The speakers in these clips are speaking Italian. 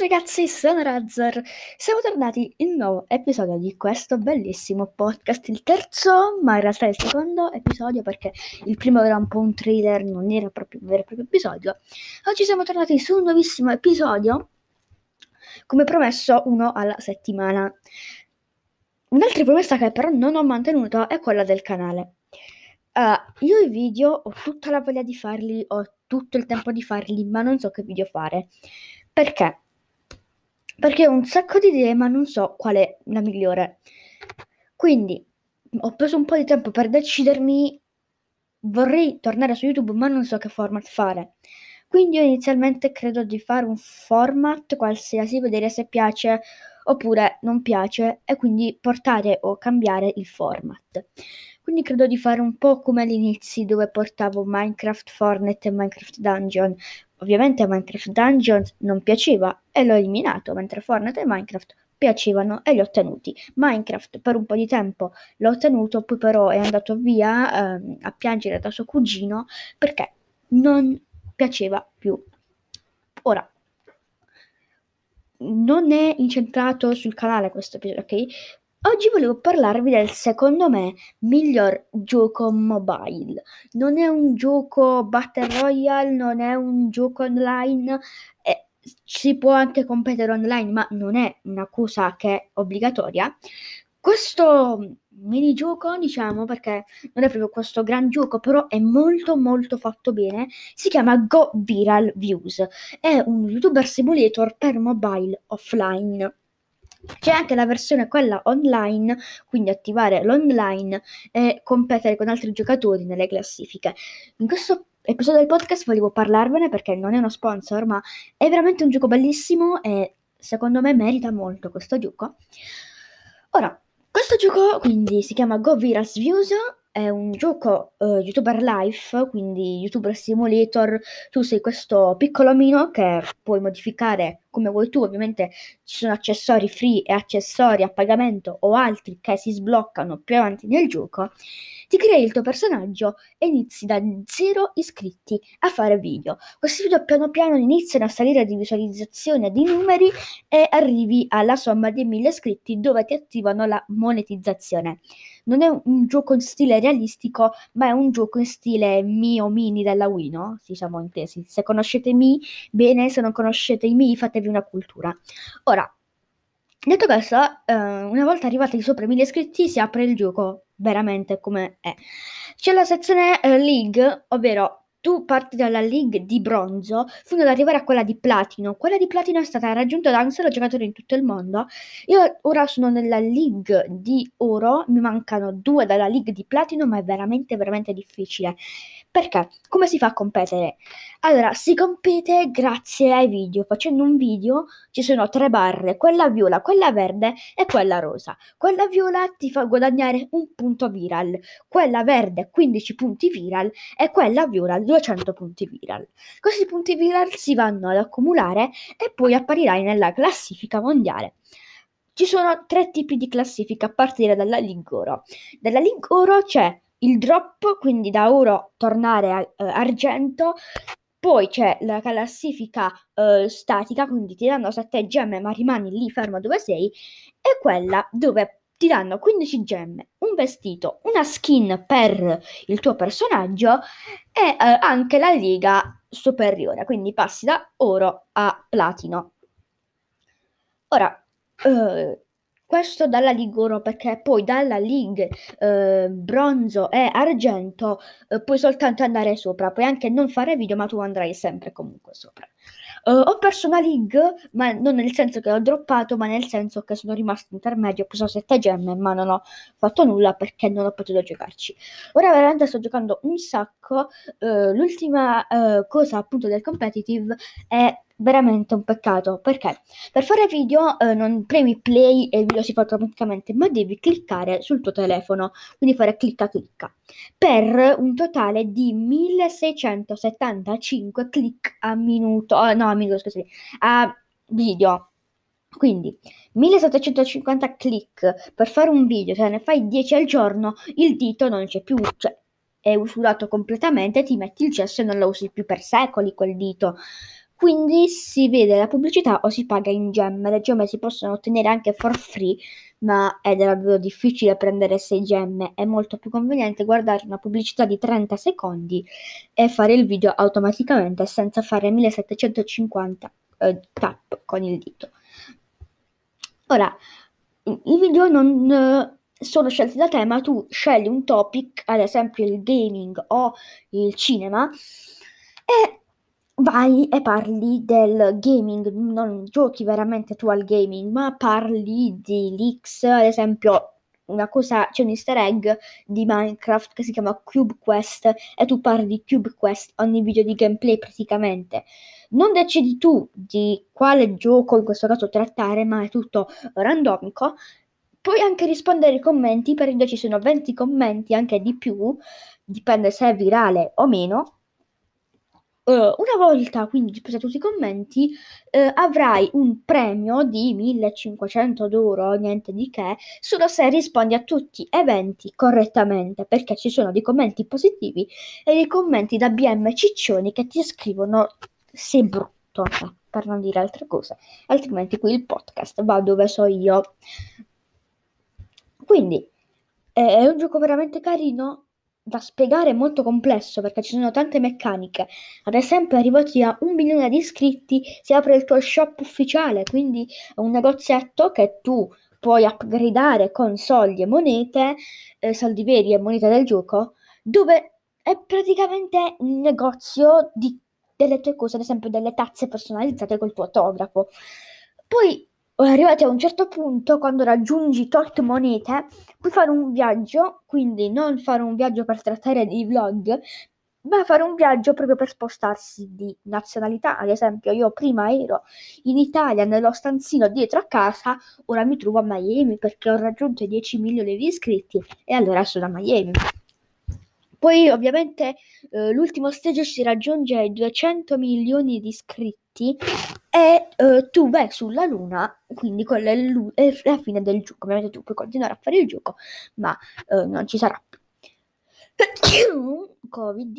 ragazzi, sono Razzar. Siamo tornati in nuovo episodio di questo bellissimo podcast, il terzo, ma in realtà il secondo episodio perché il primo era un po' un thriller, non era proprio un vero e proprio episodio. Oggi siamo tornati su un nuovissimo episodio, come promesso uno alla settimana. Un'altra promessa che però non ho mantenuto è quella del canale. Uh, io i video ho tutta la voglia di farli, ho tutto il tempo di farli, ma non so che video fare. Perché? Perché ho un sacco di idee, ma non so qual è la migliore. Quindi ho preso un po' di tempo per decidermi. Vorrei tornare su YouTube, ma non so che format fare. Quindi io inizialmente credo di fare un format qualsiasi, vedere se piace oppure non piace e quindi portare o cambiare il format. Quindi credo di fare un po' come all'inizio dove portavo Minecraft Fortnite e Minecraft Dungeon. Ovviamente Minecraft Dungeons non piaceva e l'ho eliminato, mentre Fortnite e Minecraft piacevano e li ho tenuti. Minecraft per un po' di tempo l'ho tenuto, poi però è andato via eh, a piangere da suo cugino perché non piaceva più. Ora, non è incentrato sul canale questo episodio, ok? Oggi volevo parlarvi del secondo me miglior gioco mobile. Non è un gioco battle royale, non è un gioco online, eh, si può anche competere online, ma non è una cosa che è obbligatoria. Questo minigioco, diciamo, perché non è proprio questo gran gioco, però è molto molto fatto bene, si chiama Go Viral Views. È un YouTuber simulator per mobile offline. C'è anche la versione quella online, quindi attivare l'online e competere con altri giocatori nelle classifiche. In questo episodio del podcast volevo parlarvene perché non è uno sponsor, ma è veramente un gioco bellissimo e secondo me merita molto questo gioco. Ora, questo gioco quindi si chiama Go Viral Views è un gioco uh, YouTuber Life, quindi YouTuber Simulator. Tu sei questo piccolo omino che puoi modificare come vuoi tu. Ovviamente ci sono accessori free e accessori a pagamento o altri che si sbloccano più avanti nel gioco. Ti crei il tuo personaggio e inizi da zero iscritti a fare video. Questi video piano piano iniziano a salire di visualizzazione di numeri e arrivi alla somma di 1000 iscritti dove ti attivano la monetizzazione. Non è un gioco in stile realistico, ma è un gioco in stile Mi o Mini della Wii, no? Si siamo intesi. Se conoscete Mi, bene, se non conoscete i Mi, fatevi una cultura. Ora, detto questo, eh, una volta arrivati sopra i 1000 iscritti si apre il gioco veramente come è. C'è la sezione eh, League, ovvero tu parti dalla league di bronzo fino ad arrivare a quella di platino. Quella di platino è stata raggiunta da un solo giocatore in tutto il mondo. Io ora sono nella league di oro, mi mancano due dalla league di platino, ma è veramente, veramente difficile. Perché? Come si fa a competere? Allora, si compete grazie ai video. Facendo un video ci sono tre barre, quella viola, quella verde e quella rosa. Quella viola ti fa guadagnare un punto viral, quella verde 15 punti viral e quella viola 200 punti viral. Questi punti viral si vanno ad accumulare e poi apparirai nella classifica mondiale. Ci sono tre tipi di classifica a partire dalla League Oro. Dalla League Oro c'è il drop, quindi da oro tornare a uh, argento. Poi c'è la classifica uh, statica, quindi ti danno 7 gemme ma rimani lì fermo dove sei, e quella dove ti danno 15 gemme, un vestito, una skin per il tuo personaggio e uh, anche la liga superiore, quindi passi da oro a platino. Ora, uh, questo dalla Liguro perché poi dalla League eh, bronzo e argento eh, puoi soltanto andare sopra, puoi anche non fare video, ma tu andrai sempre comunque sopra. Uh, ho perso una league, ma non nel senso che ho droppato, ma nel senso che sono rimasto intermedio, ho preso 7 gemme, ma non ho fatto nulla perché non ho potuto giocarci. Ora veramente sto giocando un sacco. Uh, l'ultima uh, cosa appunto del competitive è veramente un peccato perché per fare video eh, non premi play e il video si fa automaticamente ma devi cliccare sul tuo telefono quindi fare clicca clicca per un totale di 1675 click a minuto oh, no a minuto scusami a video. Quindi 1750 click per fare un video se ne fai 10 al giorno il dito non c'è più cioè è usurato completamente ti metti il gesso e non lo usi più per secoli quel dito quindi si vede la pubblicità o si paga in gemme. Le gemme si possono ottenere anche for free, ma è davvero difficile prendere 6 gemme. È molto più conveniente guardare una pubblicità di 30 secondi e fare il video automaticamente senza fare 1750 eh, tap con il dito. Ora, i video non eh, sono scelti da te, ma tu scegli un topic, ad esempio il gaming o il cinema, e vai e parli del gaming, non giochi veramente tu al gaming, ma parli di leaks, ad esempio una cosa, c'è un easter egg di Minecraft che si chiama Cube Quest e tu parli di Cube Quest ogni video di gameplay praticamente. Non decidi tu di quale gioco in questo caso trattare, ma è tutto randomico. Puoi anche rispondere ai commenti, per esempio ci sono 20 commenti, anche di più, dipende se è virale o meno Uh, una volta quindi rispetto tutti i commenti, uh, avrai un premio di 1500 euro, niente di che, solo se rispondi a tutti gli eventi correttamente, perché ci sono dei commenti positivi e dei commenti da BM ciccioni che ti scrivono sei brutto, eh, per non dire altre cose, altrimenti qui il podcast va dove so io. Quindi è un gioco veramente carino, da spiegare molto complesso perché ci sono tante meccaniche. Ad esempio, arrivati a un milione di iscritti si apre il tuo shop ufficiale, quindi è un negozietto che tu puoi upgradare con soldi e monete, eh, soldi veri e monete del gioco, dove è praticamente un negozio di, delle tue cose, ad esempio delle tazze personalizzate col tuo autografo. Poi arrivati a un certo punto, quando raggiungi tot monete, puoi fare un viaggio, quindi non fare un viaggio per trattare dei vlog, ma fare un viaggio proprio per spostarsi di nazionalità. Ad esempio, io prima ero in Italia, nello stanzino dietro a casa, ora mi trovo a Miami perché ho raggiunto i 10 milioni di iscritti e allora sono a Miami. Poi ovviamente eh, l'ultimo stage si raggiunge ai 200 milioni di iscritti e eh, tu vai sulla luna, quindi quella è, la fine del gioco. Ovviamente tu puoi continuare a fare il gioco, ma eh, non ci sarà più. Covid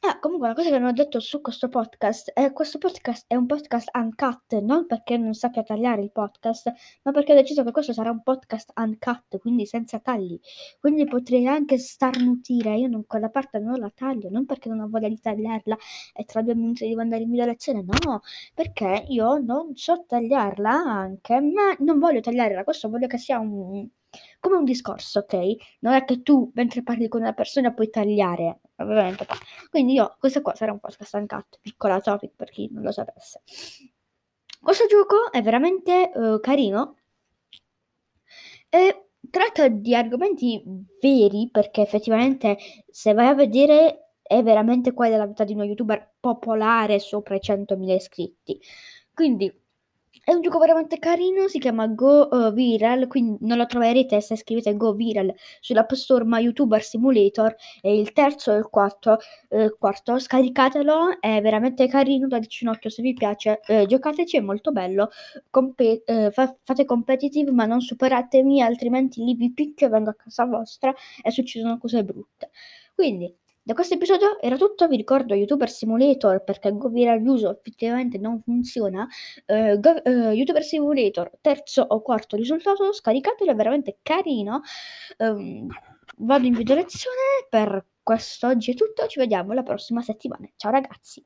Ah, comunque una cosa che non ho detto su questo podcast è questo podcast è un podcast uncut, non perché non sappia tagliare il podcast, ma perché ho deciso che questo sarà un podcast uncut, quindi senza tagli. Quindi potrei anche starnutire, io non, quella parte non la taglio, non perché non ho voglia di tagliarla e tra due minuti devo andare in lezione, no, perché io non so tagliarla anche, ma non voglio tagliarla, questo voglio che sia un come un discorso, ok? Non è che tu mentre parli con una persona puoi tagliare, ovviamente. Quindi io, questo qua sarà un podcast uncut, piccola topic per chi non lo sapesse. Questo gioco è veramente uh, carino e tratta di argomenti veri perché effettivamente se vai a vedere è veramente quella della vita di uno youtuber popolare sopra i 100.000 iscritti. Quindi è un gioco veramente carino, si chiama Go uh, Viral, quindi non lo troverete se scrivete Go Viral sull'App Store, ma YouTuber Simulator è il terzo e il quarto, eh, quarto. Scaricatelo, è veramente carino, dateci un occhio se vi piace, eh, giocateci, è molto bello, Compe- eh, fa- fate competitive ma non superatemi, altrimenti lì vi picchio e vengo a casa vostra e succedono cose brutte. Quindi da questo episodio era tutto, vi ricordo YouTuber Simulator perché GoViral Uso effettivamente non funziona. Uh, Go, uh, YouTuber Simulator, terzo o quarto risultato, scaricatelo, è veramente carino. Um, vado in video lezione, per quest'oggi è tutto, ci vediamo la prossima settimana. Ciao ragazzi!